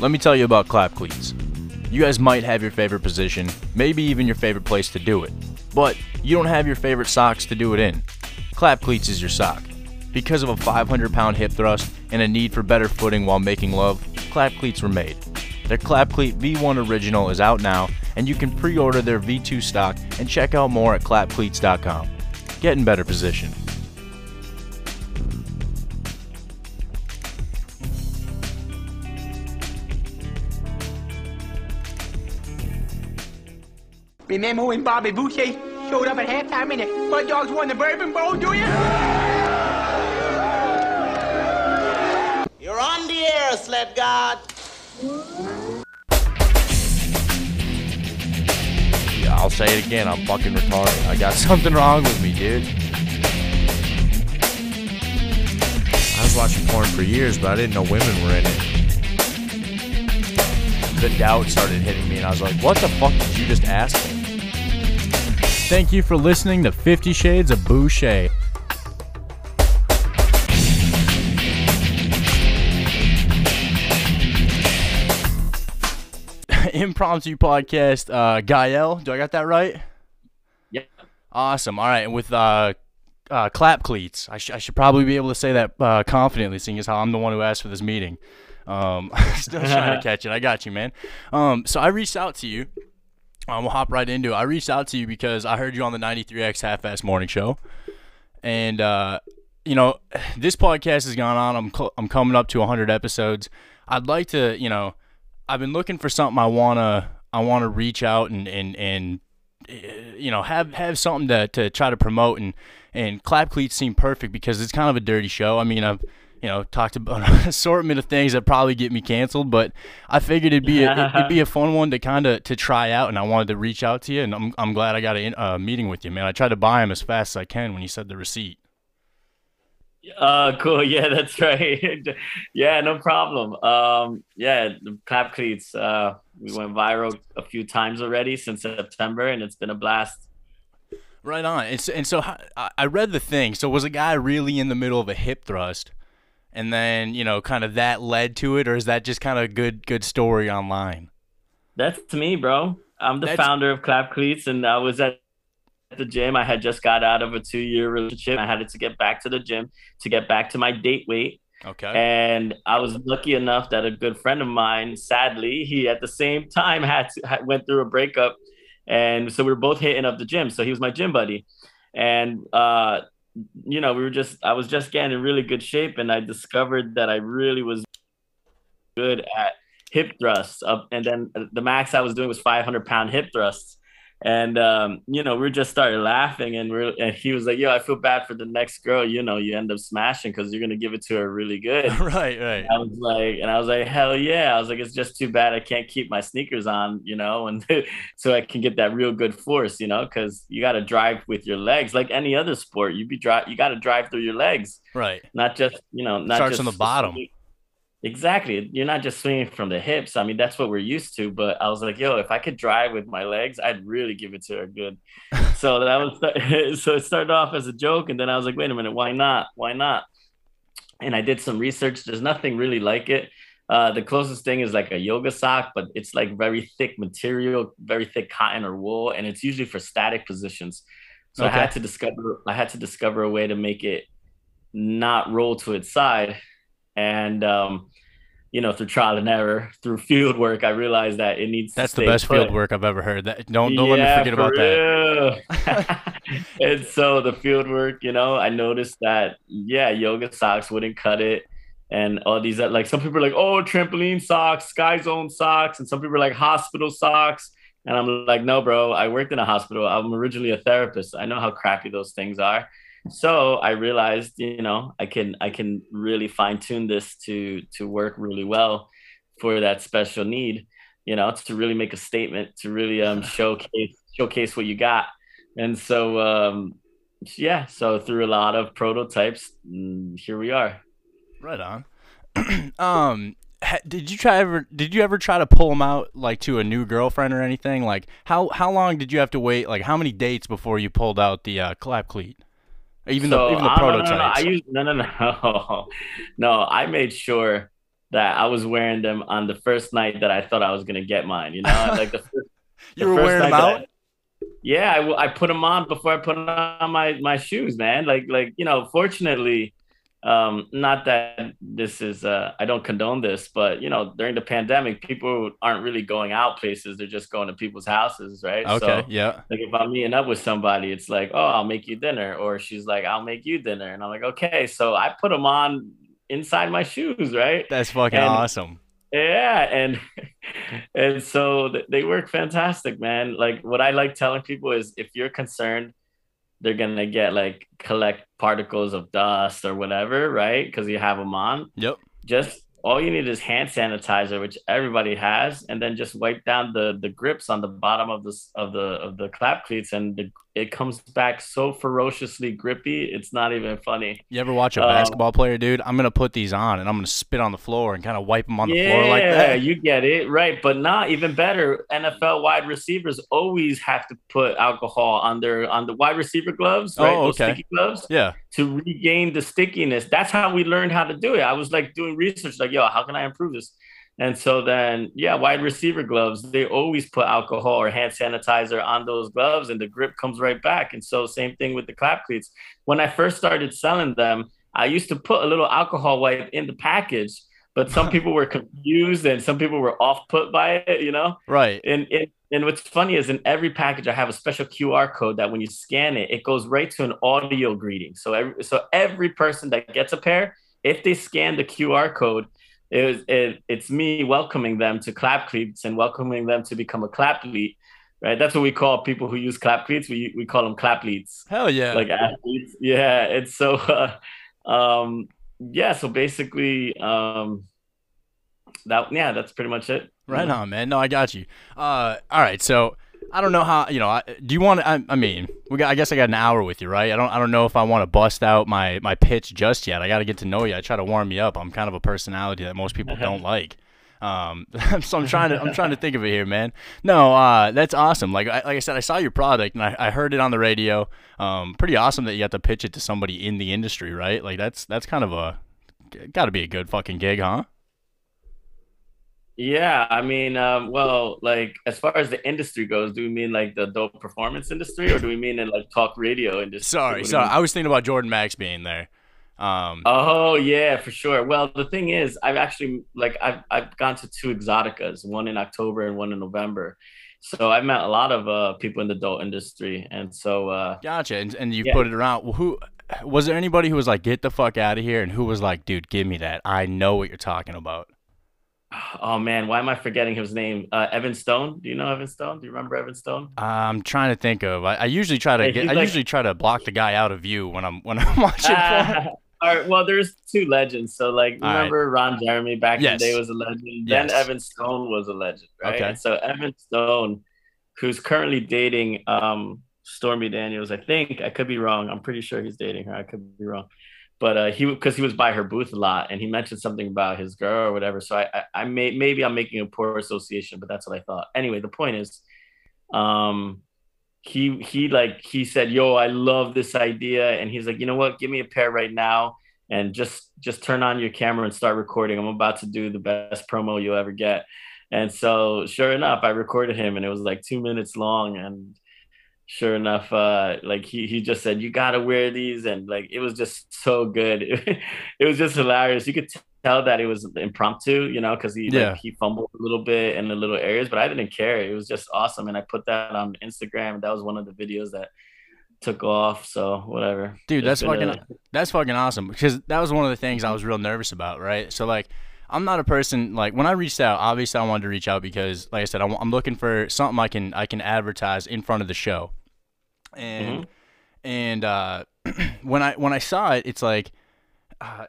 let me tell you about clap cleats. You guys might have your favorite position, maybe even your favorite place to do it, but you don't have your favorite socks to do it in. Clap cleats is your sock. Because of a 500 pound hip thrust and a need for better footing while making love, clap cleats were made. Their clap cleat V1 original is out now, and you can pre order their V2 stock and check out more at clapcleats.com. Get in better position. Remember when Bobby Boucher showed up at halftime and the Mud Dogs won the Bourbon Bowl, do you? You're on the air, Sled God. Yeah, I'll say it again, I'm fucking retarded. I got something wrong with me, dude. I was watching porn for years, but I didn't know women were in it. The doubt started hitting me, and I was like, what the fuck did you just ask me? Thank you for listening to Fifty Shades of Boucher. Impromptu podcast, uh, Gael. Do I got that right? Yep. Awesome. All right, and with uh, uh, clap cleats, I, sh- I should probably be able to say that uh, confidently, seeing as how I'm the one who asked for this meeting. Um, still trying to catch it. I got you, man. Um, so I reached out to you. Um, we'll hop right into it. I reached out to you because I heard you on the 93X Half Ass Morning Show, and uh, you know this podcast has gone on. I'm cl- I'm coming up to 100 episodes. I'd like to, you know, I've been looking for something I wanna I wanna reach out and and and uh, you know have have something to, to try to promote and and clap cleats seem perfect because it's kind of a dirty show. I mean I've you know talked about an assortment of things that probably get me canceled, but I figured it'd be a, it'd be a fun one to kind of to try out, and I wanted to reach out to you, and I'm I'm glad I got a uh, meeting with you, man. I tried to buy him as fast as I can when you said the receipt. Uh, cool. Yeah, that's right. yeah, no problem. Um, yeah, the clap cleats. Uh, we went viral a few times already since September, and it's been a blast. Right on. And so, and so I I read the thing. So was a guy really in the middle of a hip thrust, and then you know, kind of that led to it, or is that just kind of a good good story online? That's me, bro. I'm the That's- founder of Clap Cleats, and I was at the gym. I had just got out of a two year relationship. I had to get back to the gym to get back to my date weight. Okay. And I was lucky enough that a good friend of mine, sadly, he at the same time had, to, had went through a breakup, and so we were both hitting up the gym. So he was my gym buddy, and uh, you know, we were just I was just getting in really good shape, and I discovered that I really was good at hip thrusts. Up, and then the max I was doing was 500 pound hip thrusts. And um, you know, we just started laughing, and we're and he was like, "Yo, I feel bad for the next girl. You know, you end up smashing because you're gonna give it to her really good." right, right. I was like, and I was like, hell yeah. I was like, it's just too bad I can't keep my sneakers on, you know, and so I can get that real good force, you know, because you got to drive with your legs like any other sport. You be drive, you got to drive through your legs, Right. not just, you know, not Starts just on the bottom. Exactly. You're not just swinging from the hips. I mean, that's what we're used to. But I was like, yo, if I could drive with my legs, I'd really give it to her good. so that was so it started off as a joke, and then I was like, wait a minute, why not? Why not? And I did some research. There's nothing really like it. Uh, the closest thing is like a yoga sock, but it's like very thick material, very thick cotton or wool, and it's usually for static positions. So Okay. I had to discover I had to discover a way to make it not roll to its side. And um, you know, through trial and error, through field work, I realized that it needs That's the best put. field work I've ever heard. That don't don't let me Yeah, forget about that. that. and so the field work, you know, I noticed that yeah, yoga socks wouldn't cut it. And all these like some people are like, oh, trampoline socks, sky zone socks, and some people are like hospital socks. And I'm like, no, bro, I worked in a hospital. I'm originally a therapist. I know how crappy those things are. So I realized, you know, I can I can really fine tune this to to work really well for that special need you know, to really make a statement, to really um, showcase showcase what you got. And so, um, yeah, so through a lot of prototypes, mm, here we are. Right on. um, did you try ever? Did you ever try to pull them out like to a new girlfriend or anything? Like how how long did you have to wait? Like how many dates before you pulled out the uh, clap cleat? Even the So, even the uh, no, no, no, no. I used no, no, no, no. I made sure that I was wearing them on the first night that I thought I was gonna get mine. You know, like the first, you were wearing them out. I, yeah, I, I put them on before I put on my my shoes, man. Like like you know, fortunately, um not that this is uh i don't condone this but you know during the pandemic people aren't really going out places. They're just going to people's houses right? Okay so, yeah. like if i'm meeting up with somebody it's like oh i'll make you dinner or she's like i'll make you dinner and i'm like okay. So i put them on inside my shoes right? That's fucking and, awesome. Yeah and and so they work fantastic man. Like what i like telling people is if you're concerned they're gonna get like collect particles of dust or whatever, right? Because you have them on. Yep. Just all you need is hand sanitizer, which everybody has, and then just wipe down the the grips on the bottom of the of the of the clap cleats, and the, it comes back so ferociously grippy. It's not even funny. You ever watch a um, basketball player, dude? I'm gonna put these on, and I'm gonna spit on the floor and kind of wipe them on the yeah, floor like that. Yeah, you get it right, but not even better. NFL wide receivers always have to put alcohol on their on the wide receiver gloves, right? Oh, okay. Those sticky gloves. Yeah. To regain the stickiness. That's how we learned how to do it. I was like doing research, like, yo, how can I improve this? And so then, yeah, wide receiver gloves, they always put alcohol or hand sanitizer on those gloves and the grip comes right back. And so, same thing with the clap cleats. When I first started selling them, I used to put a little alcohol wipe in the package, but some people were confused and some people were off put by it, you know? Right. And, and, and what's funny is in every package, I have a special QR code that when you scan it, it goes right to an audio greeting. So every, so every person that gets a pair, if they scan the QR code, it was it, it's me welcoming them to clap cleats and welcoming them to become a clap lead right? That's what we call people who use clap cleats. We, we call them clap leads. Hell yeah. Like athletes. Yeah it's so uh, um yeah so basically um that yeah that's pretty much it. Right on man. No i got you. Uh all right so I don't know how you know. Do you want? I, I mean, we got. I guess I got an hour with you, right? I don't. I don't know if I want to bust out my my pitch just yet. I got to get to know you. I try to warm you up. I'm kind of a personality that most people don't like. Um, so I'm trying to I'm trying to think of it here, man. No, uh, that's awesome. Like I, like I said, I saw your product and I, I heard it on the radio. Um, pretty awesome that you have to pitch it to somebody in the industry, right? Like that's that's kind of a got to be a good fucking gig, huh? Yeah, I mean, um, well, like as far as the industry goes, do we mean like the dope performance industry, or do we mean in like talk radio industry? Sorry, sorry, I was thinking about Jordan Max being there. Um, oh yeah, for sure. Well, the thing is, I've actually like I've I've gone to two exoticas, one in October and one in November. So I've met a lot of uh, people in the adult industry, and so uh, gotcha. And, and you yeah. put it around. Well, who was there? Anybody who was like, "Get the fuck out of here," and who was like, "Dude, give me that. I know what you're talking about." Oh man, why am I forgetting his name? Uh, Evan Stone. Do you know Evan Stone? Do you remember Evan Stone? I'm trying to think of. I, I usually try to get. I usually try to block the guy out of view when I'm when I'm watching. Uh, all right. Well, there's two legends. So like, remember right. Ron Jeremy back yes. in the day was a legend. Yes. Then Evan Stone was a legend, right? Okay. And so Evan Stone, who's currently dating um Stormy Daniels, I think I could be wrong. I'm pretty sure he's dating her. I could be wrong but uh, he because he was by her booth a lot and he mentioned something about his girl or whatever so i i, I may maybe i'm making a poor association but that's what i thought. Anyway the point is um he he like he said yo i love this idea and he's like you know what? Give me a pair right now and just just turn on your camera and start recording. I'm about to do the best promo you'll ever get. And so sure enough i recorded him and it was like two minutes long and sure enough, uh, like he he just said, "You gotta wear these," and like it was just so good. It, was just hilarious. You could tell that it was impromptu, you know, because he yeah. like, he fumbled a little bit in the little areas, but I didn't care. It was just awesome, and I put that on Instagram. That was one of the videos that took off. So whatever, dude. That's fucking a... that's fucking awesome because that was one of the things I was real nervous about, right? So like. I'm not a person like when I reached out. Obviously, I wanted to reach out because, like I said, I'm, I'm looking for something I can I can advertise in front of the show and mm-hmm. and uh, when I when I saw it, it's like. Uh,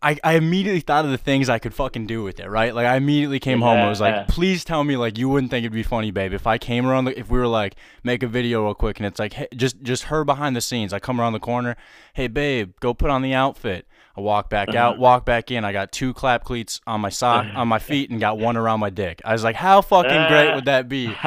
I, I immediately thought of the things I could fucking do with it, right? Like I immediately came yeah, home. I was like, yeah. please tell me like you wouldn't think it'd be funny, babe, if I came around the, if we were like make a video real quick and it's like hey, just just her behind the scenes. I come around the corner, hey babe, go put on the outfit. I walk back Uh-huh. out, walk back in. I got two clap cleats on my sock, on my feet, and got one around my dick. I was like, how fucking great would that be?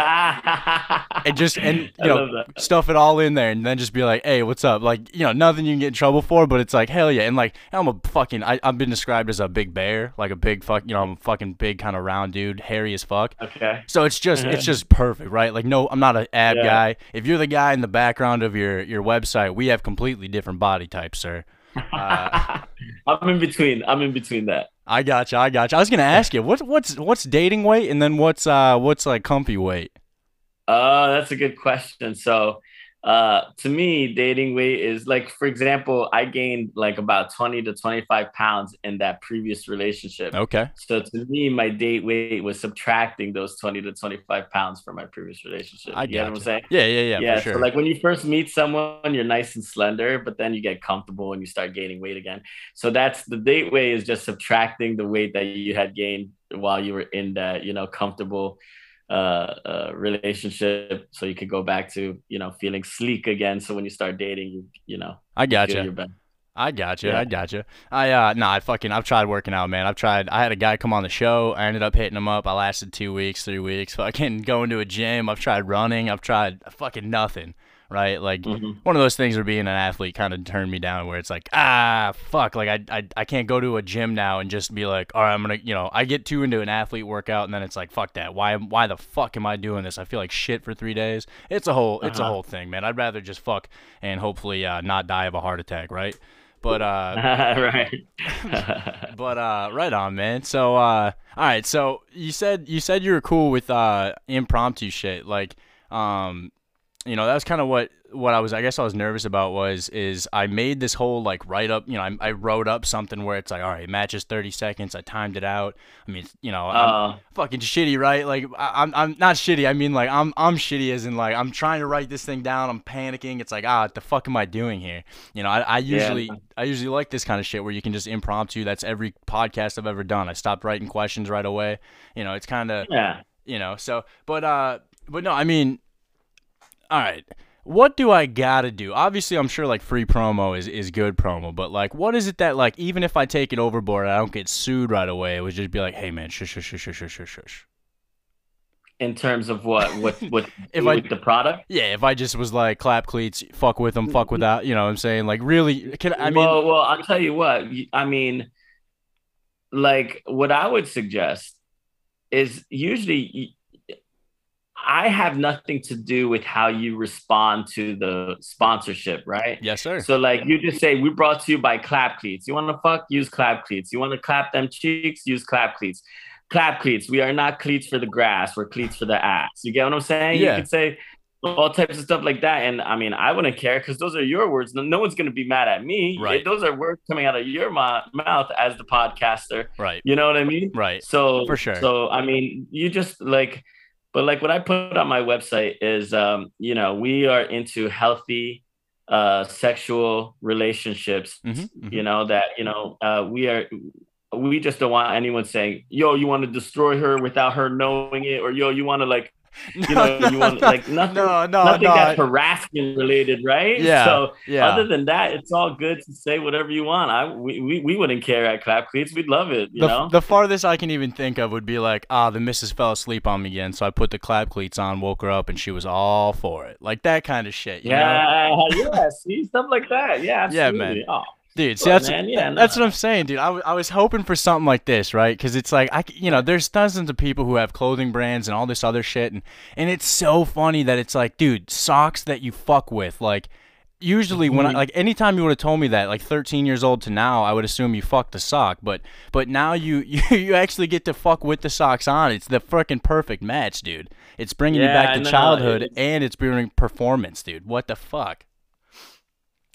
And just and you know stuff it all in there, and then just be like, hey, what's up? Like you know nothing you can get in trouble for, but it's like hell yeah. And like I'm a fucking I, I've been described as a big bear, like a big fuck. You know I'm a fucking big kind of round dude, hairy as fuck. Okay. So it's just it's just perfect, right? Like no, I'm not an ab Yeah. guy. If you're the guy in the background of your your website, we have completely different body types, sir. Uh, I'm in between. I'm in between that. I got you. I got you. I was gonna ask you what's what's what's dating weight, and then what's uh what's like comfy weight. Uh, that's a good question. So, uh, to me, dating weight is like, for example, I gained like about 20 to 25 pounds in that previous relationship. Okay. So to me, my date weight was subtracting those 20 to 25 pounds from my previous relationship. I you know what I'm saying? Yeah, yeah, yeah, for sure. So like when you first meet someone, you're nice and slender, but then you get comfortable and you start gaining weight again. So that's the date weight is just subtracting the weight that you had gained while you were in that, you know, comfortable uh, uh relationship so you could go back to you know feeling sleek again so when you start dating you you know I got feel you. I got you. Yeah. I got you. I uh nah, I fucking I've tried working out, man. I've tried. I had a guy come on the show. I ended up hitting him up. I lasted two weeks, three weeks. Fucking going to a gym. I've tried running. I've tried fucking nothing. Right, like Mhm. one of those things where being an athlete kind of turned me down. Where it's like, ah, fuck, like I, I, I can't go to a gym now and just be like, all right, I'm gonna, you know, I get too into an athlete workout and then it's like, fuck that. Why, why the fuck am I doing this? I feel like shit for three days. It's a whole, it's a Uh-huh. whole thing, man. I'd rather just fuck and hopefully uh, not die of a heart attack, right? But uh, right but uh, right on, man. So uh, all right. So you said you said you were cool with uh impromptu shit, like um, you know that was kind of what what I was. I guess I was nervous about was is I made this whole like write up. You know, I, I wrote up something where it's like, all right, matches thirty seconds. I timed it out. I mean, you know, I'm uh, fucking shitty, right? Like I, I'm I'm not shitty. I mean, like I'm I'm shitty as in like I'm trying to write this thing down. I'm panicking. It's like ah, what the fuck am I doing here? You know, I, I usually I usually like this kind of shit where you can just impromptu. That's every podcast I've ever done. I stopped writing questions right away. You know, it's kind of yeah you know. So, but uh, but no, I mean, all right. What do I gotta do? Obviously, I'm sure like free promo is, is good promo, but like, what is it that like even if I take it overboard, I don't get sued right away. It would just be like, hey man, shush shush shush shush shush shush. in terms of what what what If I- with the product Yeah, if I just was like clap cleats, fuck with them, fuck without, you know what I'm saying? Like really can I mean well well i'll tell you what i mean like what i would suggest is usually i have nothing to do with how you respond to the sponsorship right Yes, sir. So like you just say, we brought to you by clap cleats. You want to fuck? Use clap cleats. You want to clap them cheeks? Use clap cleats. Clap cleats. We are not cleats for the grass. We're cleats for the ass. You get what I'm saying? Yeah. You could say all types of stuff like that. And I mean, I wouldn't care because those are your words. No, no one's gonna be mad at me. Right. Those are words coming out of your mo- mouth as the podcaster. Right. You know what I mean? Right. So For sure. So I mean, you just like, but like what I put on my website is, um, you know, we are into healthy, uh, sexual relationships. Mhm, mhm. You know that you know uh, we are. We just don't want anyone saying, "Yo, you want to destroy her without her knowing it," or "Yo, you want to like." You know, you want like nothing, no, no, nothing no. that's harassment related, right? Yeah, So yeah. other than that, it's all good to say whatever you want. I we, we, we wouldn't care at Clap Cleats. We'd love it, you the, know. the farthest I can even think of would be like, ah, the missus fell asleep on me again, so I put the clap cleats on, woke her up, and she was all for it. Like that kind of shit. You Know? yeah, yeah. See stuff like that. Yeah, Yeah, man. Oh, Dude, see, that's man, yeah, that's no. what I'm saying, dude. I, w- I was hoping for something like this, right? Because it's like I, you know, there's dozens of people who have clothing brands and all this other shit, and and it's so funny that it's like, dude, socks that you fuck with, like. Usually, when Mm-hmm. I, like anytime you would have told me that, like 13 years old to now, I would assume you fucked the sock. But but now you you, you actually get to fuck with the socks on. It's the freaking perfect match, dude. It's bringing you back to childhood It's- and it's bringing performance, dude. What the fuck?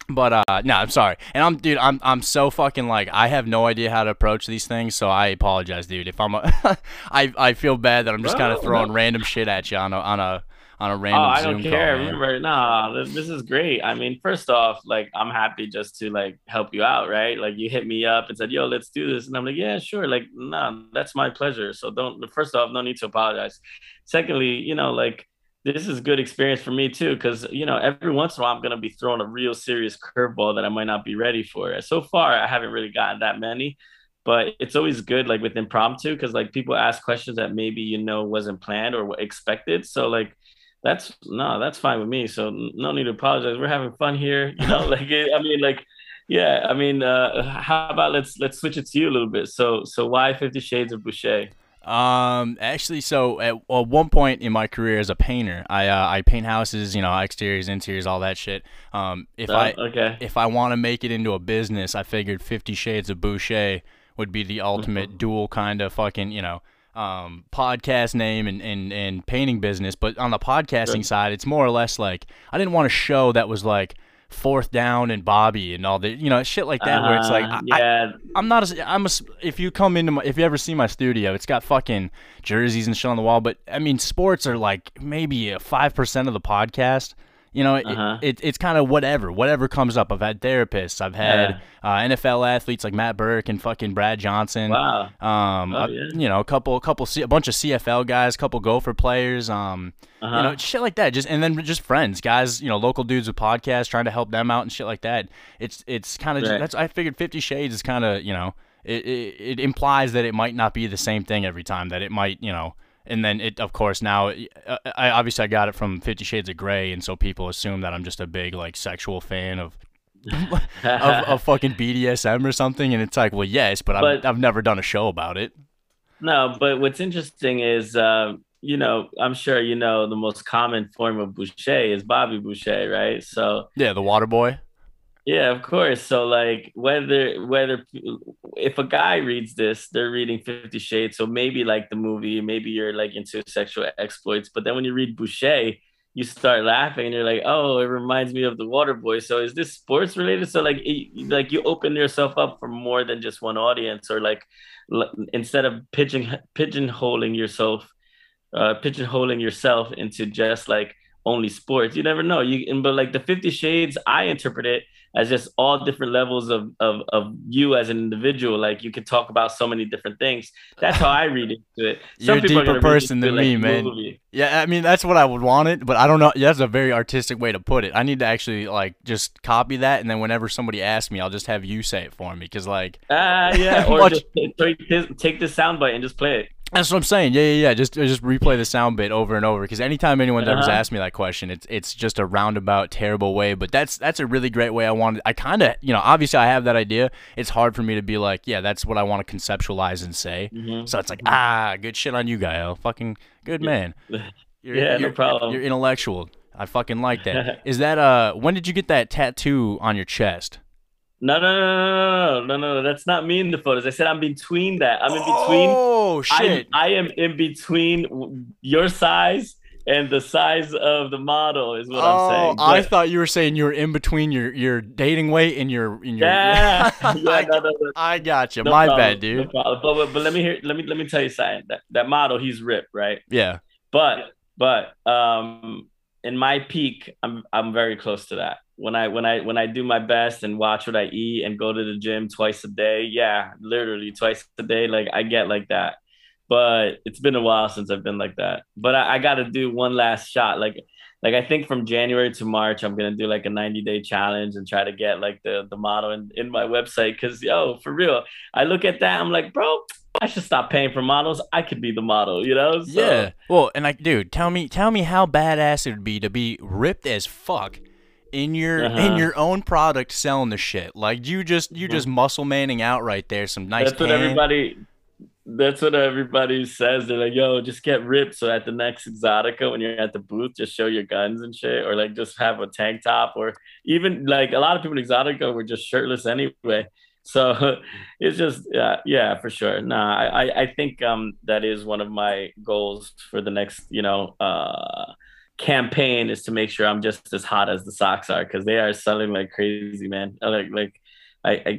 But uh no, I'm sorry. And I'm dude, I'm I'm so fucking like I have no idea how to approach these things, so I apologize, dude. If I'm a I I feel bad that I'm just kind of throwing no. random shit at you on a on a on a random oh, I Zoom don't care. call. Remember, nah, this, this is great. I mean, first off, like I'm happy just to like help you out, right? Like you hit me up and said, "Yo, let's do this," and I'm like, "Yeah, sure." Like, nah, that's my pleasure. So don't. First off, no need to apologize. Secondly, you know, like this is good experience for me too, because you know every once in a while I'm gonna be throwing a real serious curveball that I might not be ready for. So far, I haven't really gotten that many, but it's always good like with impromptu because like people ask questions that maybe you know wasn't planned or expected. So like that's no, that's fine with me. So no need to apologize. We're having fun here, you know. like I mean, like yeah, I mean, uh, how about let's let's switch it to you a little bit. So so why Fifty Shades of Boucher? Um, actually, so at, at one point in my career as a painter, I uh, I paint houses, you know, exteriors, interiors, all that shit. Um, if Oh, I okay. if I want to make it into a business, I figured Fifty Shades of Boucher would be the ultimate Mm-hmm. dual kind of fucking, you know, um, podcast name and, and, and painting business. But on the podcasting Sure. side, it's more or less like I didn't want a show that was like fourth down and Bobby and all the, you know, shit like that, where it's like, Uh, I, I, yeah, I'm not as I'm a if you come into my if you ever see my studio, it's got fucking jerseys and shit on the wall. But I mean, sports are like maybe five percent of the podcast. You know, it, Uh-huh. it, it's kind of whatever, whatever comes up. I've had therapists, I've had uh, NFL athletes like Matt Birk and fucking Brad Johnson. wow. Um, Oh, uh, yeah. you know, a couple, a couple, a bunch of CFL guys, a couple Gopher players. Um, Uh-huh. you know, shit like that. Just and then just friends, guys. You know, local dudes with podcasts, trying to help them out and shit like that. It's it's kind of Right. that's I figured Fifty Shades is kind of you know it, it it implies that it might not be the same thing every time. That it might you know. And then it, of course, now uh, I obviously I got it from Fifty Shades of Grey, and so people assume that I'm just a big like sexual fan of of, of fucking BDSM or something, and it's like, well, yes, but, I've, I've never done a show about it. No, but what's interesting is, um, you know, I'm sure you know the most common form of Boucher is Bobby Boucher, right? So Yeah, the Water Boy. Yeah, of course. So like whether whether if a guy reads this, they're reading Fifty Shades, so maybe like the movie, maybe you're like into sexual exploits, but then when you read Boucher, you start laughing and you're like, oh, it reminds me of the Water Boy. So is this sports related? So like it, like you open yourself up for more than just one audience, or like instead of pigeon pigeonholing yourself, uh, pigeonholing yourself into just like only sports. You never know. You but like the Fifty Shades, I interpret it as just all different levels of of of you as an individual. Like you could talk about so many different things. That's how I read into it. You're a deeper person than like me, man. movie. Yeah, I mean that's what I would want it, but I don't know. That's a very artistic way to put it. I need to actually like just copy that, and then whenever somebody asks me, I'll just have you say it for me, because like Ah, yeah. Or Much- just take this, take this soundbite and just play it. That's what I'm saying. Yeah, yeah, yeah. Just just replay the sound bit over and over, because anytime anyone's ever Uh-huh. asked me that question, it's it's just a roundabout, terrible way. But that's that's a really great way. I wanted. I kind of, you know, obviously I have that idea. It's hard for me to be like, yeah, that's what I want to conceptualize and say. Mhm. So it's like, ah, good shit on you, Gael. Fucking good man. You're, Yeah, no you're- problem. You're intellectual. I fucking like that. Is that uh? When did you get that tattoo on your chest? No, no, no, no, no, no, no, no. That's not me in the photos. I said I'm between that. I'm in between. Oh I, shit! I am in between your size and the size of the model is what I'm oh, saying. I thought you were saying you were in between your your dating weight and your in your. yeah, yeah, I, no, no, no, I got you. no My bad, dude. No problem. But, but but let me hear. Let me let me tell you something. That that model, he's ripped, right? Yeah. But but um, in my peak, I'm I'm very close to that. When I when I when I do my best and watch what I eat and go to the gym twice a day, yeah, literally twice a day, like I get like that. But it's been a while since I've been like that. But I, I got to do one last shot, like like I think from January to March, I'm gonna do like a 90 day challenge and try to get like the the model in, in my website. Cause yo, for real, I look at that, I'm like, bro, I should stop paying for models. I could be the model, you know? So, Yeah. Well, and like, dude, tell me, tell me how badass it would be to be ripped as fuck in your in Uh-huh. your own product selling the shit. Like you just you just muscle manning out right there. Some nice. that's what everybody that's what everybody says they're like yo just get ripped so at the next exotica when you're at the booth just show your guns and shit or like just have a tank top or even like a lot of people in exotica were just shirtless anyway so it's just yeah yeah for sure nah i I think um that is one of my goals for the next you know uh campaign is to make sure i'm just as hot as the socks are because they are selling like crazy man like like I I,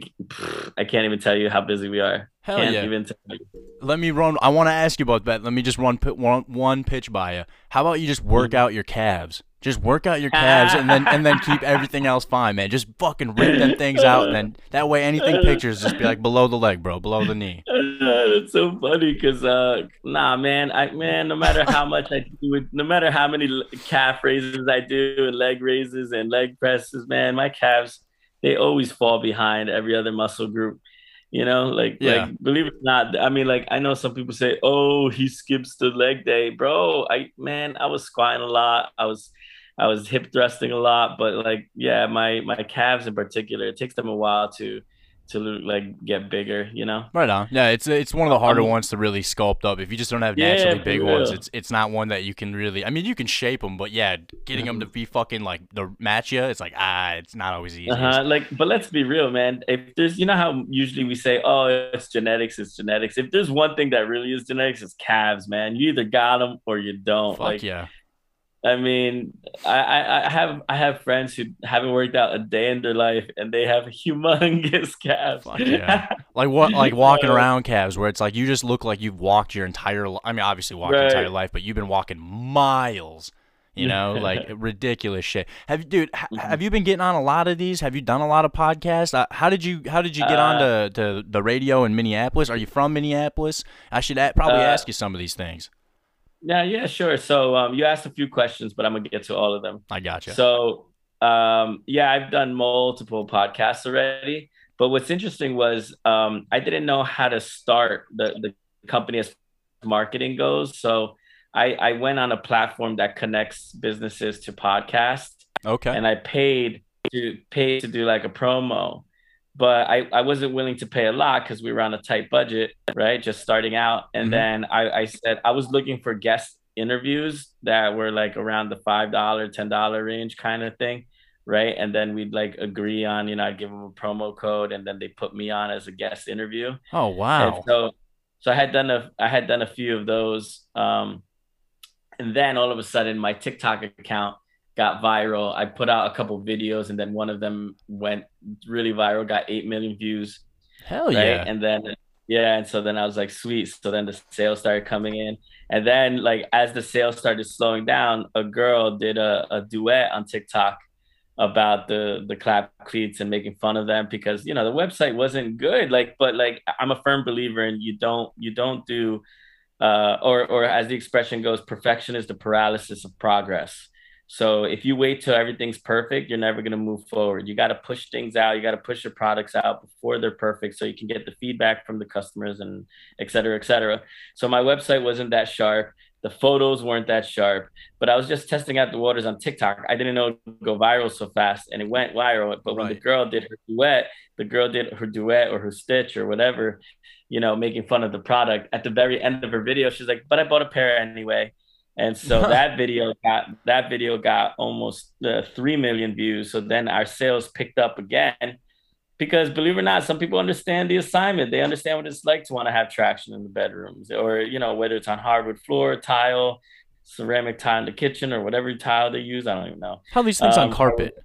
I can't even tell you how busy we are. Hell can't yeah. even tell you. Let me run. I want to ask you about that. Let me just run one, one pitch by you. How about you just work out your calves? Just work out your calves and then and then keep everything else fine, man. Just fucking rip them things out, and then that way anything pictures just be like below the leg, bro, below the knee. That's so funny because uh nah man I man no matter how much I do it no matter how many calf raises I do and leg raises and leg presses man my calves they always fall behind every other muscle group you know like Yeah. like believe it or not I mean like I know some people say oh he skips the leg day bro I man I was squatting a lot I was I was hip thrusting a lot but like yeah my my calves in particular it takes them a while to to like get bigger you know Right on. Yeah, it's it's one of the harder Um, ones to really sculpt up. If you just don't have naturally for big ones, it's it's not one that you can really. I mean, you can shape them, but yeah, getting them to be fucking like the match you, it's like ah, it's not always easy. Uh-huh. Like, but let's be real, man. If there's, you know how usually we say, "Oh, it's genetics, it's genetics." If there's one thing that really is genetics, it's calves, man. You either got them or you don't. Fuck like, yeah. I mean, I, I, I have, I have friends who haven't worked out a day in their life, and they have humongous calves. Yeah. Like what? Like walking around calves, where it's like you just look like you've walked your entire. li- I mean, obviously walked your entire life, but you've been walking miles. You know, like ridiculous shit. Have you, dude? ha- Mm-hmm. Have you been getting on a lot of these? Have you done a lot of podcasts? Uh, how did you How did you get on Uh, to, to the radio in Minneapolis? Are you from Minneapolis? I should a- probably Uh, ask you some of these things. Yeah, yeah, sure. So, um, you asked a few questions, but I'm gonna get to all of them. I gotcha. So, um, yeah, I've done multiple podcasts already. But what's interesting was um, I didn't know how to start the, the company as marketing goes. So I, I went on a platform that connects businesses to podcasts okay. and I paid to pay to do like a promo. But I, I wasn't willing to pay a lot because we were on a tight budget, right? Just starting out. And Mhm. then I, I said I was looking for guest interviews that were like around the five dollar, ten dollar range kind of thing. Right. And then we'd like agree on, you know, I'd give them a promo code and then they put me on as a guest interview. oh And wow. so so I had done a I had done a few of those. Um and then all of a sudden my TikTok account got viral. I put out a couple videos and then one of them went really viral, got eight million views. Hell Right. yeah. And then yeah, and so then I was like, sweet. So then the sales started coming in. And then like as the sales started slowing down, a girl did a, a duet on TikTok about the the clap cleats and making fun of them because you know the website wasn't good like but like i'm a firm believer in you don't you don't do uh or or as the expression goes perfection is the paralysis of progress so if you wait till everything's perfect you're never going to move forward you got to push things out you got to push your products out before they're perfect so you can get the feedback from the customers and et cetera et cetera so my website wasn't that sharp the photos weren't that sharp but I was just testing out the waters on TikTok. I didn't know it would go viral so fast, and it went viral. But when the girl did her duet, the girl did her duet or her stitch or whatever, you know, making fun of the product. At the very end of her video, she's like, "But I bought a pair anyway." And so that video got that video got almost uh, three million views. So then our sales picked up again. Because believe it or not, some people understand the assignment. They understand what it's like to want to have traction in the bedrooms, or you know, whether it's on hardwood floor, tile, ceramic tile in the kitchen or whatever tile they use. I don't even know. How these things on um, carpet?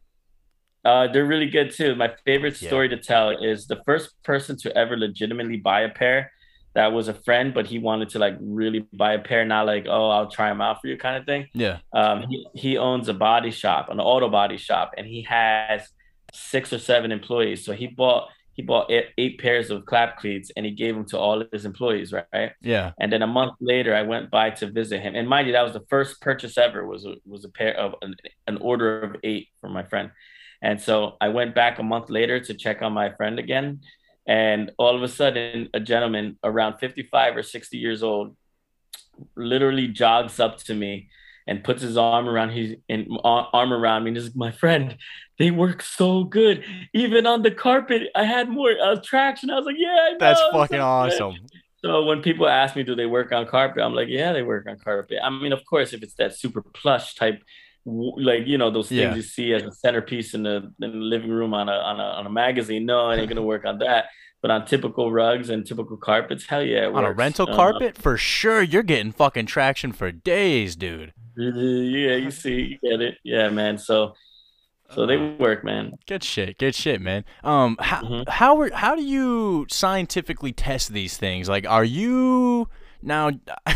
Uh, they're really good too. My favorite Yeah. story to tell is the first person to ever legitimately buy a pair that was a friend, but he wanted to like really buy a pair, not like, oh, I'll try them out for you kind of thing. Yeah. Um, he, he owns a body shop, an auto body shop, and he has six or seven employees. So he bought he bought eight, eight pairs of clap cleats and he gave them to all of his employees, right? Yeah. And then a month later, I went by to visit him. And mind you, that was the first purchase ever. was a, was a pair of an, an order of eight for my friend. And so I went back a month later to check on my friend again. And all of a sudden, a gentleman around 55 or 60 years old literally jogs up to me and puts his arm around his and arm around me and is like, my friend, they work so good. Even on the carpet, I had more uh, traction. I was like, yeah, I. That's fucking so good." awesome. So when people ask me, do they work on carpet? I'm like, yeah, they work on carpet. I mean, of course, if it's that super plush type, like you know those things Yeah. you see as a centerpiece in the, in the living room on a, on a on a magazine. No, it ain't gonna work on that. But on typical rugs and typical carpets, hell yeah, it On a rental Uh, carpet, for sure, you're getting fucking traction for days, dude. yeah, you see, you get it. Yeah, man. So So they work, man. Good shit. Good shit, man. Um, how Mhm. how are, how do you scientifically test these things? Like, are you now?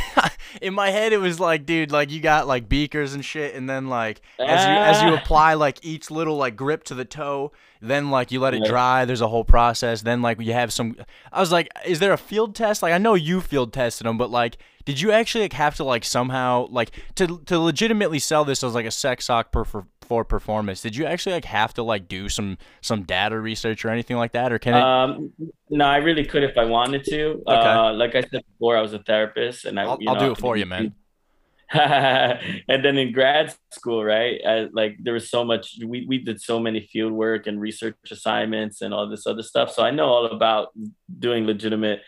in my head, it was like, dude, like you got like beakers and shit, and then like as you as you Ah. apply like each little like grip to the toe, then like you let it dry. There's a whole process. Then like you have some. I was like, is there a field test? Like I know you field tested them, but like. Did you actually like have to like somehow like to to legitimately sell this as like a sex sock per, for for performance? Did you actually like have to like do some some data research or anything like that, or can it? Um, no, I really could if I wanted to. Uh, like I said before, I was a therapist, and I, I'll, you I'll do it for you, man. and then in grad school, right? I, like there was so much. We we did so many field work and research assignments and all this other stuff. So I know all about doing legitimate,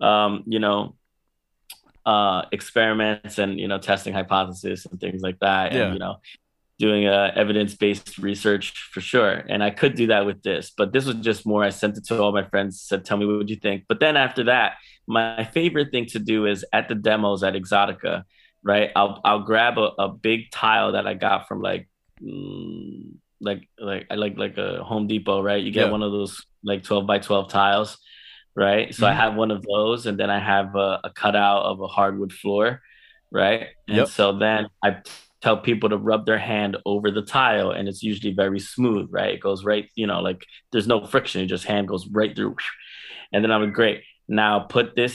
um, you know, uh, experiments and you know testing hypotheses and things like that. Yeah. And you know, doing uh, evidence-based research for sure and i could do that with this but this was just more i sent it to all my friends said tell me what you think but then after that my favorite thing to do is at the demos at exotica right i'll, I'll grab a, a big tile that i got from like mm, like like i like like a home depot right you get Yeah. one of those like 12 by 12 tiles right so i Mhm. have one of those and then i have a, a cutout of a hardwood floor right and Yep. so then i tell people to rub their hand over the tile and it's usually very smooth right? It goes right you know like there's no friction it just hand goes right through. And then i'm like great now put this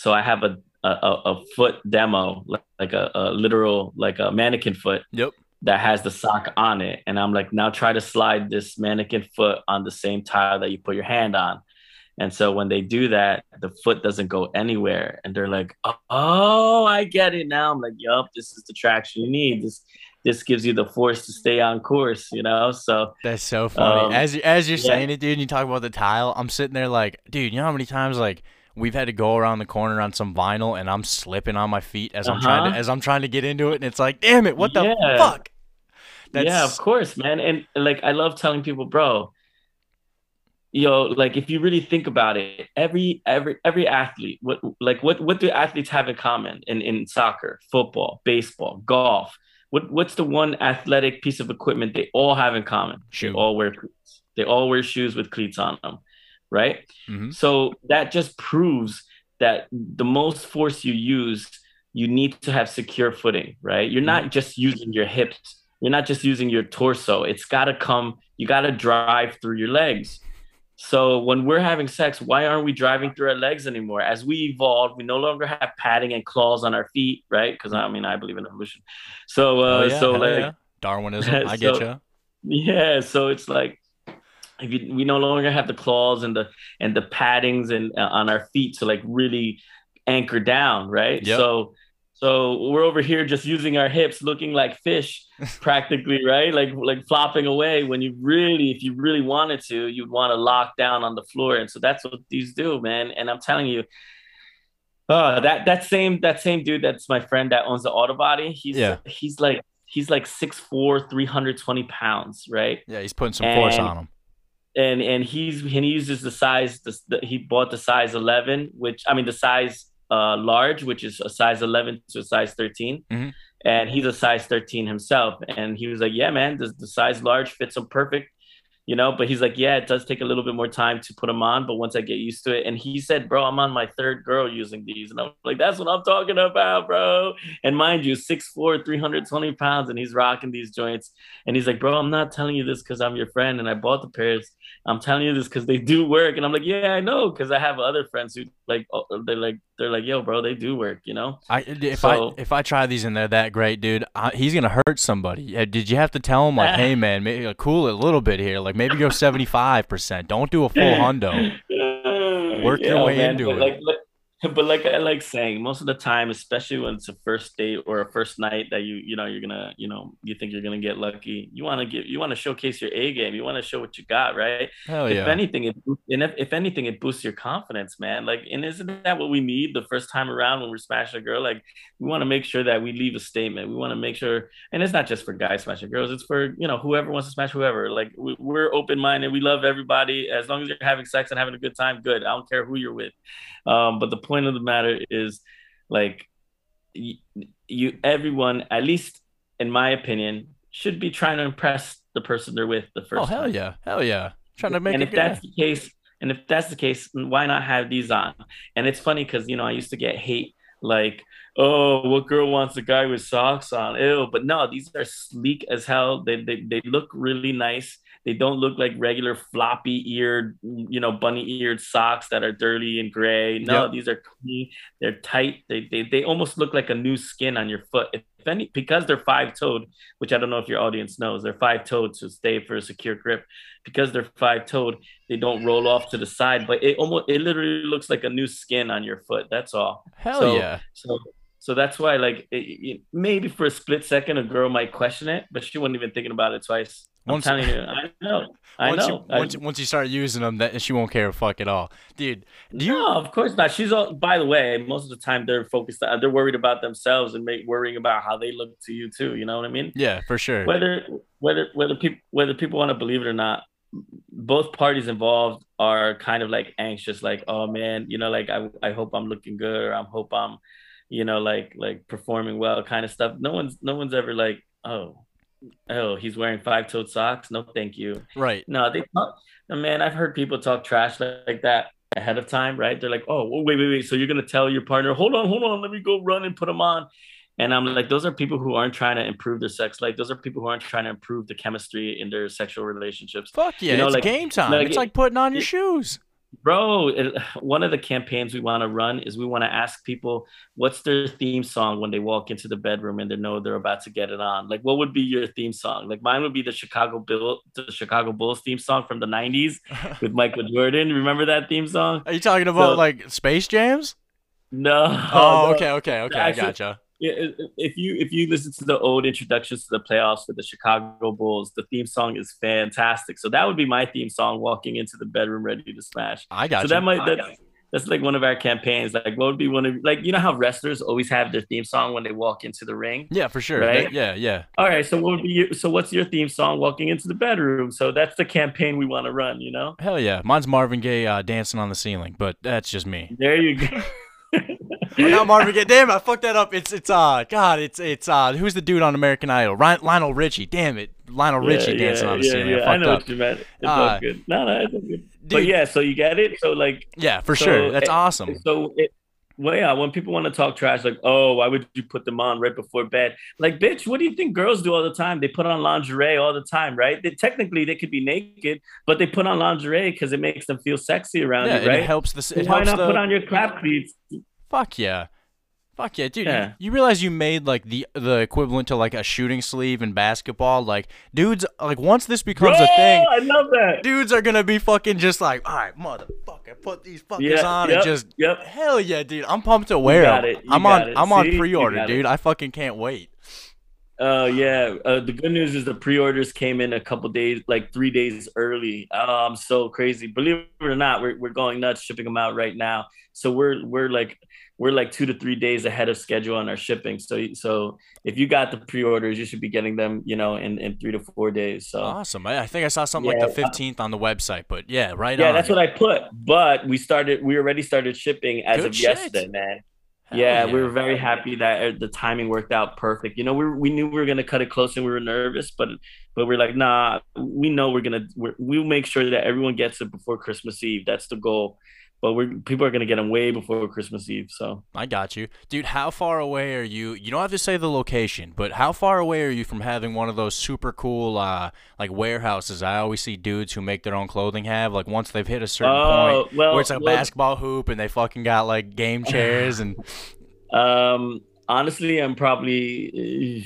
so i have a a, a foot demo like, like a, a literal like a mannequin foot Yep. that has the sock on it and i'm like now try to slide this mannequin foot on the same tile that you put your hand on and so when they do that, the foot doesn't go anywhere. And they're like, oh, I get it now. I'm like, yup, this is the traction you need. This this gives you the force to stay on course, you know? So That's so funny. Um, as as you're yeah. saying it, dude, and you talk about the tile. I'm sitting there like, dude, you know how many times like we've had to go around the corner on some vinyl, and I'm slipping on my feet as I'm trying to Uh-huh. as I'm trying to get into it, and it's like, damn it, what the Yeah. fuck? yeah, of course, man. And like I love telling people, bro, yo, like if you really think about it, every every every athlete, what like what what do athletes have in common in, in soccer, football, baseball, golf? What what's the one athletic piece of equipment they all have in common? Shoe. They all wear cleats. They all wear shoes with cleats on them, right? Mhm. So that just proves that the most force you use, you need to have secure footing, right? You're not just using your hips, you're not just using your torso. It's got to come, you got to drive through your legs. So when we're having sex, why aren't we driving through our legs anymore? As we evolved, we no longer have padding and claws on our feet, right? Because I mean, I believe in evolution. So, uh, Oh, yeah, so like, yeah. Darwinism. I get you. yeah, so it's like if you, we no longer have the claws and the and the paddings and uh, on our feet to like really anchor down, right? Yep. So so we're over here just using our hips, looking like fish, practically, right? Like like flopping away. When you really, if you really wanted to, you'd want to lock down on the floor, and so that's what these do, man. And I'm telling you. Uh, that that same that same dude that's my friend that owns the auto body. He's Yeah. he's like he's like 6'4", 320 pounds, right? Yeah, he's putting some force on him. and and he's and he uses the size the, the, he bought the size 11 which i mean the size uh large which is a size 11 to a size 13 Mhm. and he's a size 13 himself. And he was like yeah man the, the size large fits him perfect you know? But he's like yeah it does take a little bit more time to put them on but once i get used to it. And he said bro i'm on my third girl using these. And i'm like that's what i'm talking about bro. And mind you 6'4 320 pounds and he's rocking these joints. And he's like bro i'm not telling you this because i'm your friend and i bought the pairs. I'm telling you this because they do work. And I'm like, yeah, I know, because I have other friends who like oh, they're like they're like, yo, bro, they do work, you know? I if So- I if I try these and they're that great, dude, I, he's gonna hurt somebody. Uh, did you have to tell him like, hey man, maybe like, uh, cool it a little bit here, like maybe go seventy five percent. Don't do a full hundo. Work your way into it. Like, but like I like saying, most of the time, especially when it's a first date or a first night that you you know you're gonna you know you think you're gonna get lucky, you want to give you want to showcase your A game. You want to show what you got, right? Hell if yeah. anything, it and if, if anything, it boosts your confidence, man. Like, and isn't that what we need the first time around when we're smashing a girl? Like, we want to make sure that we leave a statement. We want to make sure, and it's not just for guys smashing girls. It's for you know whoever wants to smash whoever. Like, we, we're open minded. We love everybody. As long as you're having sex and having a good time, good. I don't care who you're with. Um, but the point of the matter is, like, you, you everyone, at least in my opinion, should be trying to impress the person they're with the first Oh hell time. yeah, hell yeah. Trying to make and it if good. that's the case, and if that's the case, why not have these on? And it's funny because you know I used to get hate like, oh, what girl wants a guy with socks on? Ew. But no, these are sleek as hell. They they they look really nice. They don't look like regular floppy eared, you know, bunny eared socks that are dirty and gray. No, Yep. these are clean. They're tight. They, they they almost look like a new skin on your foot. If any, because they're five toed, which I don't know if your audience knows, they're five toed to stay for a secure grip. Because they're five toed, they don't roll off to the side, but it almost it literally looks like a new skin on your foot. That's all. hell so- yeah. So so that's why like it, it, maybe for a split second a girl might question it, but she wasn't even thinking about it twice. I'm Once- telling you, I know, I once know. You, once, you- once you start using them, that she won't care a fuck at all, dude. Do you? no, of course not. She's all. By the way, most of the time they're focused. On, they're worried about themselves and make, worrying about how they look to you too. You know what I mean? Yeah, for sure. Whether whether whether people whether people want to believe it or not, both parties involved are kind of like anxious. Like, oh man, you know, like I I hope I'm looking good or I hope I'm, you know, like like performing well, kind of stuff. No one's no one's ever like, oh, oh, he's wearing five toed socks. No, thank you. Right. No, they talk, man, I've heard people talk trash like, that ahead of time, right? They're like, oh, wait, wait, wait. So you're gonna tell your partner, hold on, hold on, let me go run and put them on. And I'm like, those are people who aren't trying to improve their sex life. Those are people who aren't trying to improve the chemistry in their sexual relationships. Fuck yeah, You know, it's like- game time. like it's like putting on your it- shoes. Bro, it, one of the campaigns we want to run is we want to ask people what's their theme song when they walk into the bedroom and they know they're about to get it on. Like, what would be your theme song? Like, mine would be the Chicago Bill, the Chicago Bulls theme song from the '90s with Michael Jordan. Remember that theme song? Are you talking about So- like Space Jams? No. Oh, no. okay, okay, okay. I gotcha. Yeah, if you if you listen to the old introductions to the playoffs for the Chicago Bulls, the theme song is fantastic. So that would be my theme song walking into the bedroom ready to smash. I got so that might that's, that's like one of our campaigns. Like what would be one of like you know how wrestlers always have their theme song when they walk into the ring. Yeah, for sure. Right? That- yeah, yeah. All right, so what would be your, so what's your theme song walking into the bedroom? So that's the campaign we want to run. You know, Hell yeah. Mine's Marvin Gaye uh, dancing on the ceiling, but that's just me. there you go. Well, not Marvin Gaye. Damn, I fucked that up. It's it's uh God, it's it's uh who's the dude on American Idol? Ryan, Lionel Richie. Damn it, Lionel Richie Yeah, dancing yeah, on the yeah, ceiling. Yeah, I I know up. what you meant. It's Uh, good. No, no, it's good. but yeah, so you get it. So like, Yeah, for So, sure. That's eh, awesome. so it, well, yeah, when people want to talk trash, like, oh, why would you put them on right before bed? Like, bitch, what do you think girls do all the time? They put on lingerie all the time, right? They, technically, they could be naked, but they put on lingerie because it makes them feel sexy around Yeah, you, right? it helps the. So It why helps not the, put on your clap cleats? Fuck yeah. Fuck yeah, dude. you- Yeah. You, realize you made like the the equivalent to like a shooting sleeve in basketball? Like dudes like once this becomes a thing, I love that. dudes are gonna be fucking just like, all right, motherfucker, put these fuckers Yeah, on yep, and just yep. hell yeah, dude. I'm pumped to wear them. it, you I'm on it. I'm on See? You pre-order, got it. dude. I fucking can't wait. Uh, yeah. Uh, the good news is the pre-orders came in a couple days, like three days early. Oh, I'm so crazy. Believe it or not, we're we're going nuts shipping them out right now. So we're we're like we're like two to three days ahead of schedule on our shipping. So so if you got the pre-orders, you should be getting them, you know, in in three to four days. So. Awesome. I, I think I saw something Yeah, like the 15th on the website, but yeah, right yeah, on. that's what I put. But we started. We already started shipping as Good of shit. yesterday, man. Hell yeah, we were very happy that uh, the timing worked out perfect. You know, we we knew we were gonna cut it close, and we were nervous, but but we're like, nah, we know we're gonna we're, we'll make sure that everyone gets it before Christmas Eve. That's the goal. But we're people are gonna get them way before Christmas Eve. So I got you. Dude, how far away are you? You don't have to say the location, but how far away are you from having one of those super cool uh like warehouses I always see dudes who make their own clothing have like once they've hit a certain Oh, point well- where it's like a well- basketball hoop and they fucking got like game chairs and um, honestly, I'm probably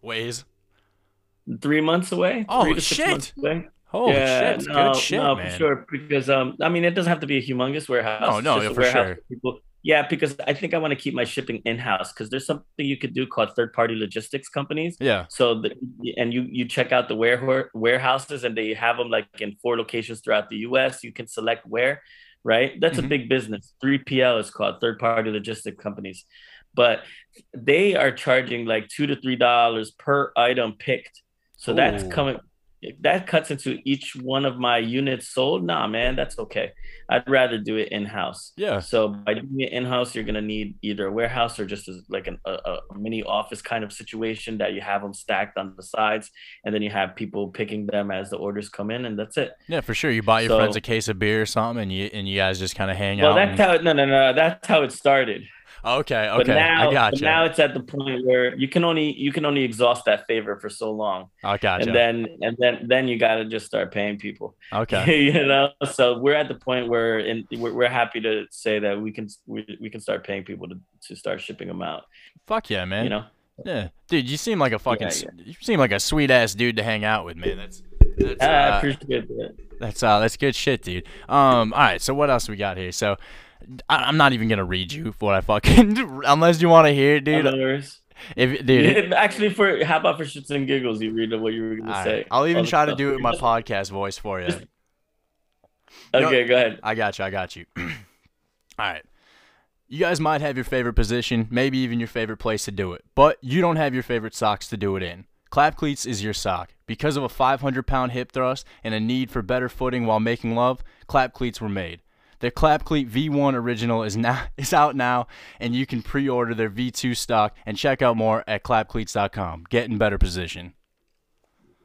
ways. uh, three months away. Oh, three to six shit. months away. Holy yeah, shit, no, good shit, no, man. for sure. Because um, I mean, it doesn't have to be a humongous warehouse. No, no, yeah, for warehouse sure. for People, yeah, because I think I want to keep my shipping in house because there's something you could do called third party logistics companies. Yeah. So the, and you you check out the ware, warehouses and they have them like in four locations throughout the U.S. You can select where, right? That's Mhm. a big business. 3PL is called third party logistic companies, but they are charging like two to three dollars per item picked. So that's coming. If that cuts into each one of my units sold. Nah, man, that's okay. I'd rather do it in house. Yeah. So by doing it in house, you're gonna need either a warehouse or just as like an, a, a mini office kind of situation that you have them stacked on the sides, and then you have people picking them as the orders come in, and that's it. Yeah, for sure. You buy your So- friends a case of beer or something, and you and you guys just kind of hang Well, out. that's and- how no no no that's how it started. Okay, But okay, now, I got but now it's at the point where you can only you can only exhaust that favor for so long, I got you. and then and then then you got to just start paying people. okay. you know, so we're at the point where in we're, we're happy to say that we can we, we can start paying people to, to start shipping them out. Fuck yeah, man. You know, Yeah, dude, you seem like a fucking, Yeah, s- you seem like a sweet ass dude to hang out with, man. That's that's I uh, appreciate that. that's uh, that's good shit, dude. Um, all right, so what else we got here? So, I, I'm not even gonna read you what I fucking unless you want to hear it, dude. If dude, Actually, for how about for shits and giggles, you read what you were gonna all say. right, I'll even try to do it with my podcast voice for you. Okay, go ahead. I got you. I got you. All right. You guys might have your favorite position, maybe even your favorite place to do it, but you don't have your favorite socks to do it in. Clap Cleats is your sock. Because of a 500 pound hip thrust and a need for better footing while making love, Clap Cleats were made. Their Clap Cleat V1 original is now is out now, and you can pre-order their V2 stock and check out more at clapcleats.com. Get in better position.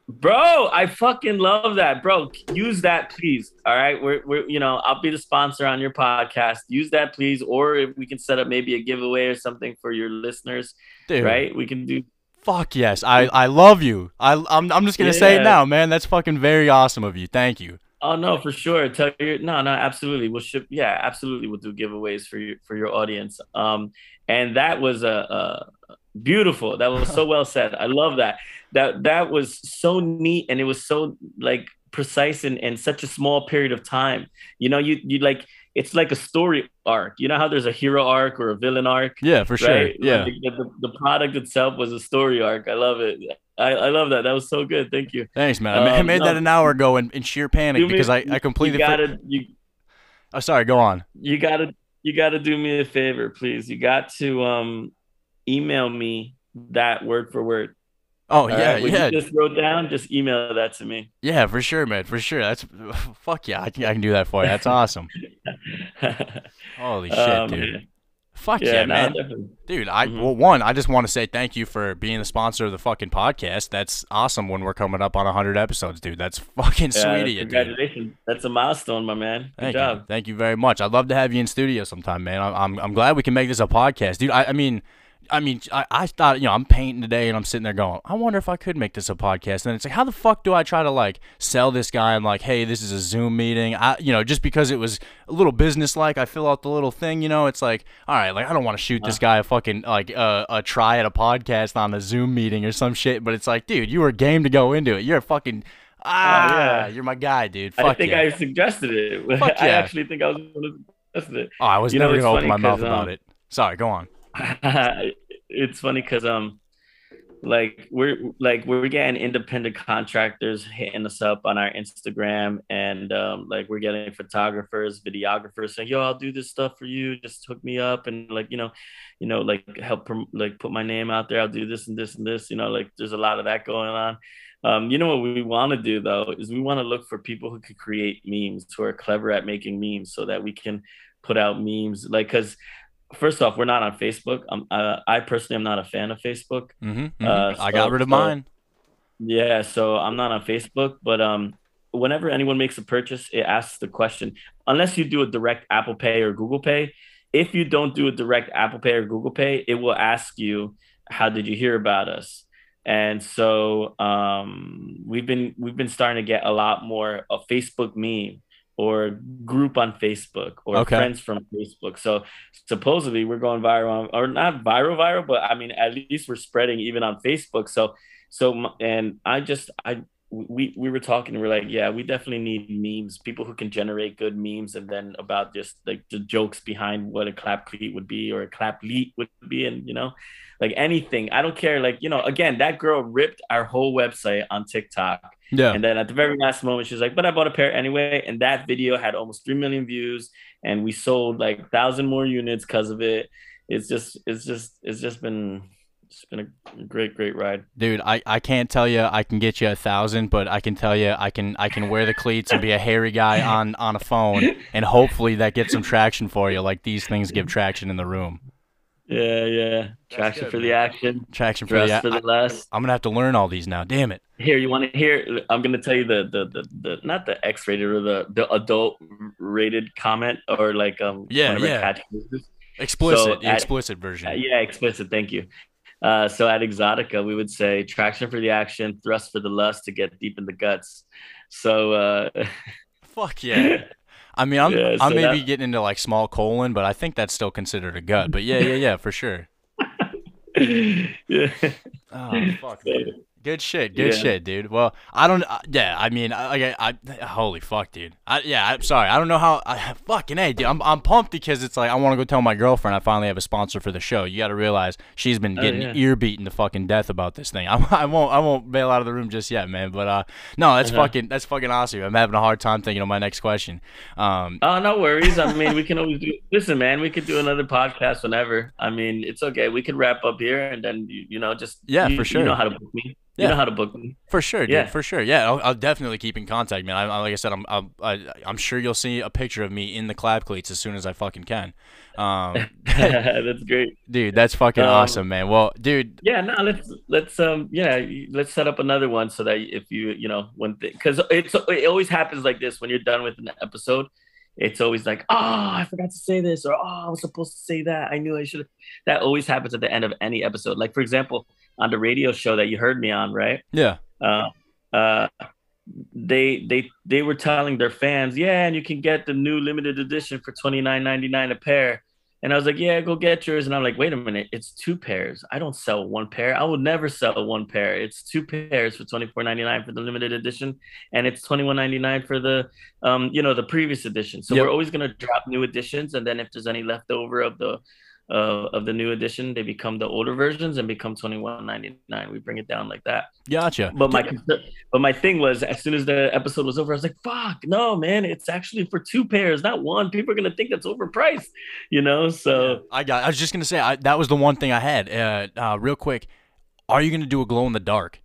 Bro, I fucking love that, bro. Use that, please. All right, we're, we're you know I'll be the sponsor on your podcast. Use that, please, or if we can set up maybe a giveaway or something for your listeners, Dude, right? We can do. Fuck yes. I, I love you. I, I'm, I'm just going to say it now, man. That's fucking very awesome of you. Thank you. Oh no, for sure. Tell your no, no, absolutely. We'll ship. Yeah, absolutely. We'll do giveaways for you for your audience. Um, and that was a, a beautiful. That was so well said. I love that. That that was so neat, and it was so like precise in, in such a small period of time. You know, you you like it's like a story arc. You know how there's a hero arc or a villain arc. Yeah, for sure. Right? Yeah. Like, the, the, the product itself was a story arc. I love it. I, I love that. That was so good. Thank you. Thanks, man. I I Um, made that an hour ago in, in sheer panic me- because I, I completely. You gotta you oh, sorry. Go on. you gotta you gotta do me a favor, please. You got to um email me that word for word. Oh All yeah, right? What yeah, You just wrote down. Just email that to me. yeah, for sure, man. For sure. That's fuck yeah. I can, I can do that for you. That's awesome. Holy shit, Oh, dude. Man. Fuck yeah, Yeah, no, man. definitely. Dude, I Mhm. well one, I just want to say thank you for being the sponsor of the fucking podcast. That's awesome when we're coming up on 100 episodes, dude. That's fucking Yeah, sweet of you, dude. congratulations. That's a milestone, my man. Good Thank job. you. Thank you very much. I'd love to have you in studio sometime, man. I'm I'm, I'm glad we can make this a podcast, dude. I, I mean, I mean, I, I thought you know I'm painting today and I'm sitting there going, I wonder if I could make this a podcast. And it's like, how the fuck do I try to like sell this guy? I'm like, hey, this is a Zoom meeting. I you know just because it was a little business like, I fill out the little thing. You know, it's like, all right, like I don't want to shoot this guy a fucking like uh, a try at a podcast on a Zoom meeting or some shit. But it's like, dude, you were game to go into it. You're a fucking ah, yeah. you're my guy, dude. Fuck I think yeah. I suggested it. Fuck I yeah. actually think I was going to suggest it. Oh, I was You never gonna open my mouth about um, it. Sorry, go on. it's funny because um like we're like we're getting independent contractors hitting us up on our Instagram and um like we're getting photographers, videographers saying, yo, I'll do this stuff for you. Just hook me up and like, you know, you know, like help like put my name out there. I'll do this and this and this, you know, like there's a lot of that going on. Um, you know what we want to do though is we want to look for people who could create memes, who are clever at making memes, so that we can put out memes. Like, because first off, we're not on Facebook. Uh, I personally am not a fan of Facebook. Mm-hmm, Uh, I got rid of so- mine. Yeah, so I'm not on Facebook, but um, whenever anyone makes a purchase, it asks the question. Unless you do a direct Apple Pay or Google Pay, if you don't do a direct Apple Pay or Google Pay, it will ask you, "How did you hear about us?" And so um, we've been we've been starting to get a lot more of Facebook meme or group on Facebook or Okay. friends from Facebook. So supposedly we're going viral, on, or not viral, viral, but I mean at least we're spreading even on Facebook. So so and I just I we we were talking and we're like yeah we definitely need memes people who can generate good memes and then about just like the jokes behind what a clap cleat would be or a clap leet would be and you know like anything I don't care like you know again that girl ripped our whole website on TikTok Yeah. and then at the very last moment, she's like, "But I bought a pair anyway." And that video had almost three million views, and we sold like thousand more units because of it. It's just, it's just, it's just been, It's been a great, great ride. Dude, I, I can't tell you I can get you a thousand, but I can tell you I can I can wear the cleats and be a hairy guy on on a phone, and hopefully that gets some traction for you, like these things give traction in the room. Yeah, yeah. Traction good, for man. the action. Traction for Dress the. for the I, less. I'm gonna have to learn all these now. Damn it. Here, you want to hear? I'm gonna tell you the the the, the not the X-rated or the the adult rated comment or like um Yeah, one of our yeah. catchphrases. Explicit, the at- explicit version. Uh, yeah, explicit. Thank you. Uh, so at Exotica, we would say traction for the action, thrust for the lust to get deep in the guts. So uh, Fuck yeah. I mean, I'm Yeah, I so may be getting into like small colon, but I think that's still considered a gut. But yeah, yeah, yeah, for sure. yeah. Oh fuck. dude. Good shit, good Yeah. shit, dude. Well, I don't. Uh, yeah, I mean, I, I, I, holy fuck, dude. I, yeah, I'm sorry. I don't know how. I, fucking hey, dude. I'm, I'm pumped because it's like I want to go tell my girlfriend I finally have a sponsor for the show. You got to realize she's been Oh, getting yeah. ear beaten to fucking death about this thing. I, I won't, I won't bail out of the room just yet, man. But uh, no, that's Uh-huh. fucking, that's fucking awesome. I'm having a hard time thinking of my next question. Um, Oh, no worries. I mean, we can always do. Listen, man, we could do another podcast whenever. I mean, it's okay. We could wrap up here and then you, you know just Yeah, you, for sure. You know how to book me. You Yeah. know how to book me. For sure, dude. Yeah. For sure. Yeah, I'll, I'll definitely keep in contact, man. I, I, like I said, I'm, I'm, I, I'm sure you'll see a picture of me in the clap cleats as soon as I fucking can. Um, That's great. dude, that's fucking Um, awesome, man. Well, dude, Yeah, no, let's let's um yeah, let's set up another one so that if you you know one thing because it's it always happens like this when you're done with an episode, it's always like oh I forgot to say this or oh I was supposed to say that I knew I should. Have that always happens at the end of any episode. Like for example, on the radio show that you heard me on, right? yeah, uh, uh, they they they were telling their fans, yeah, and you can get the new limited edition for twenty nine ninety nine a pair. And I was like, yeah, go get yours. And I'm like, wait a minute, it's two pairs. I don't sell one pair. I would never sell one pair. It's two pairs for twenty four ninety nine for the limited edition, and it's twenty one ninety nine for the um you know the previous edition. So Yep. we're always gonna drop new editions, and then if there's any left over of the uh, of the new edition, they become the older versions and become twenty one ninety nine. We bring it down like that. gotcha. But my but my thing was, as soon as the episode was over, I was like, "Fuck, no, man! It's actually for two pairs, not one. People are gonna think that's overpriced, you know." So I got. I was just gonna say I, that was the one thing I had. Uh, uh, real quick, are you gonna do a glow in the dark?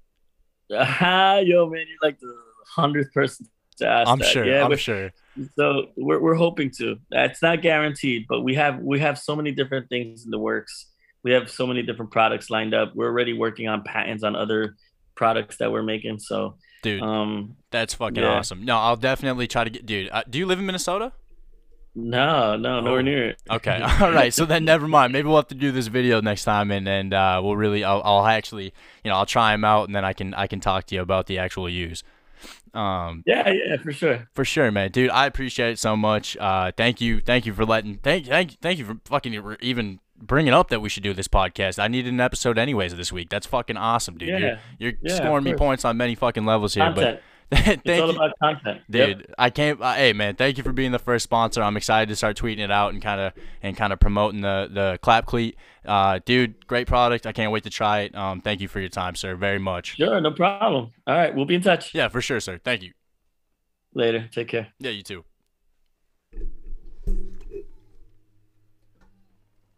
ah, yo, man, you're like the hundredth person to ask. I'm that. sure. Yeah, I'm sure. So we're we're hoping to. It's not guaranteed, but we have we have so many different things in the works. We have so many different products lined up. We're already working on patents on other products that we're making. So, Dude, um, that's fucking yeah. awesome. No, I'll definitely try to get. Dude, uh, do you live in Minnesota? no, no, Oh. nowhere near it. Okay. All right. So then, never mind. Maybe we'll have to do this video next time, and and uh, we'll really, I'll, I'll actually, you know, I'll try them out, and then I can I can talk to you about the actual use. Um, Yeah, yeah, for sure. for sure, man, dude. I appreciate it so much. Uh, thank you, thank you for letting, thank, thank, thank you for fucking even bringing up that we should do this podcast. I needed an episode anyways this week. That's fucking awesome, dude. Yeah. You're, you're Yeah, scoring me points on many fucking levels here, Content. but. It's thank all you, about content, dude. Yep. I can't. Uh, hey, man, thank you for being the first sponsor. I'm excited to start tweeting it out and kind of and kind of promoting the the clap cleat. Uh, dude, great product. I can't wait to try it. Um, thank you for your time, sir, very much. Sure, no problem. All right, we'll be in touch Yeah, for sure, sir. Thank you. later. Take care. Yeah, you too.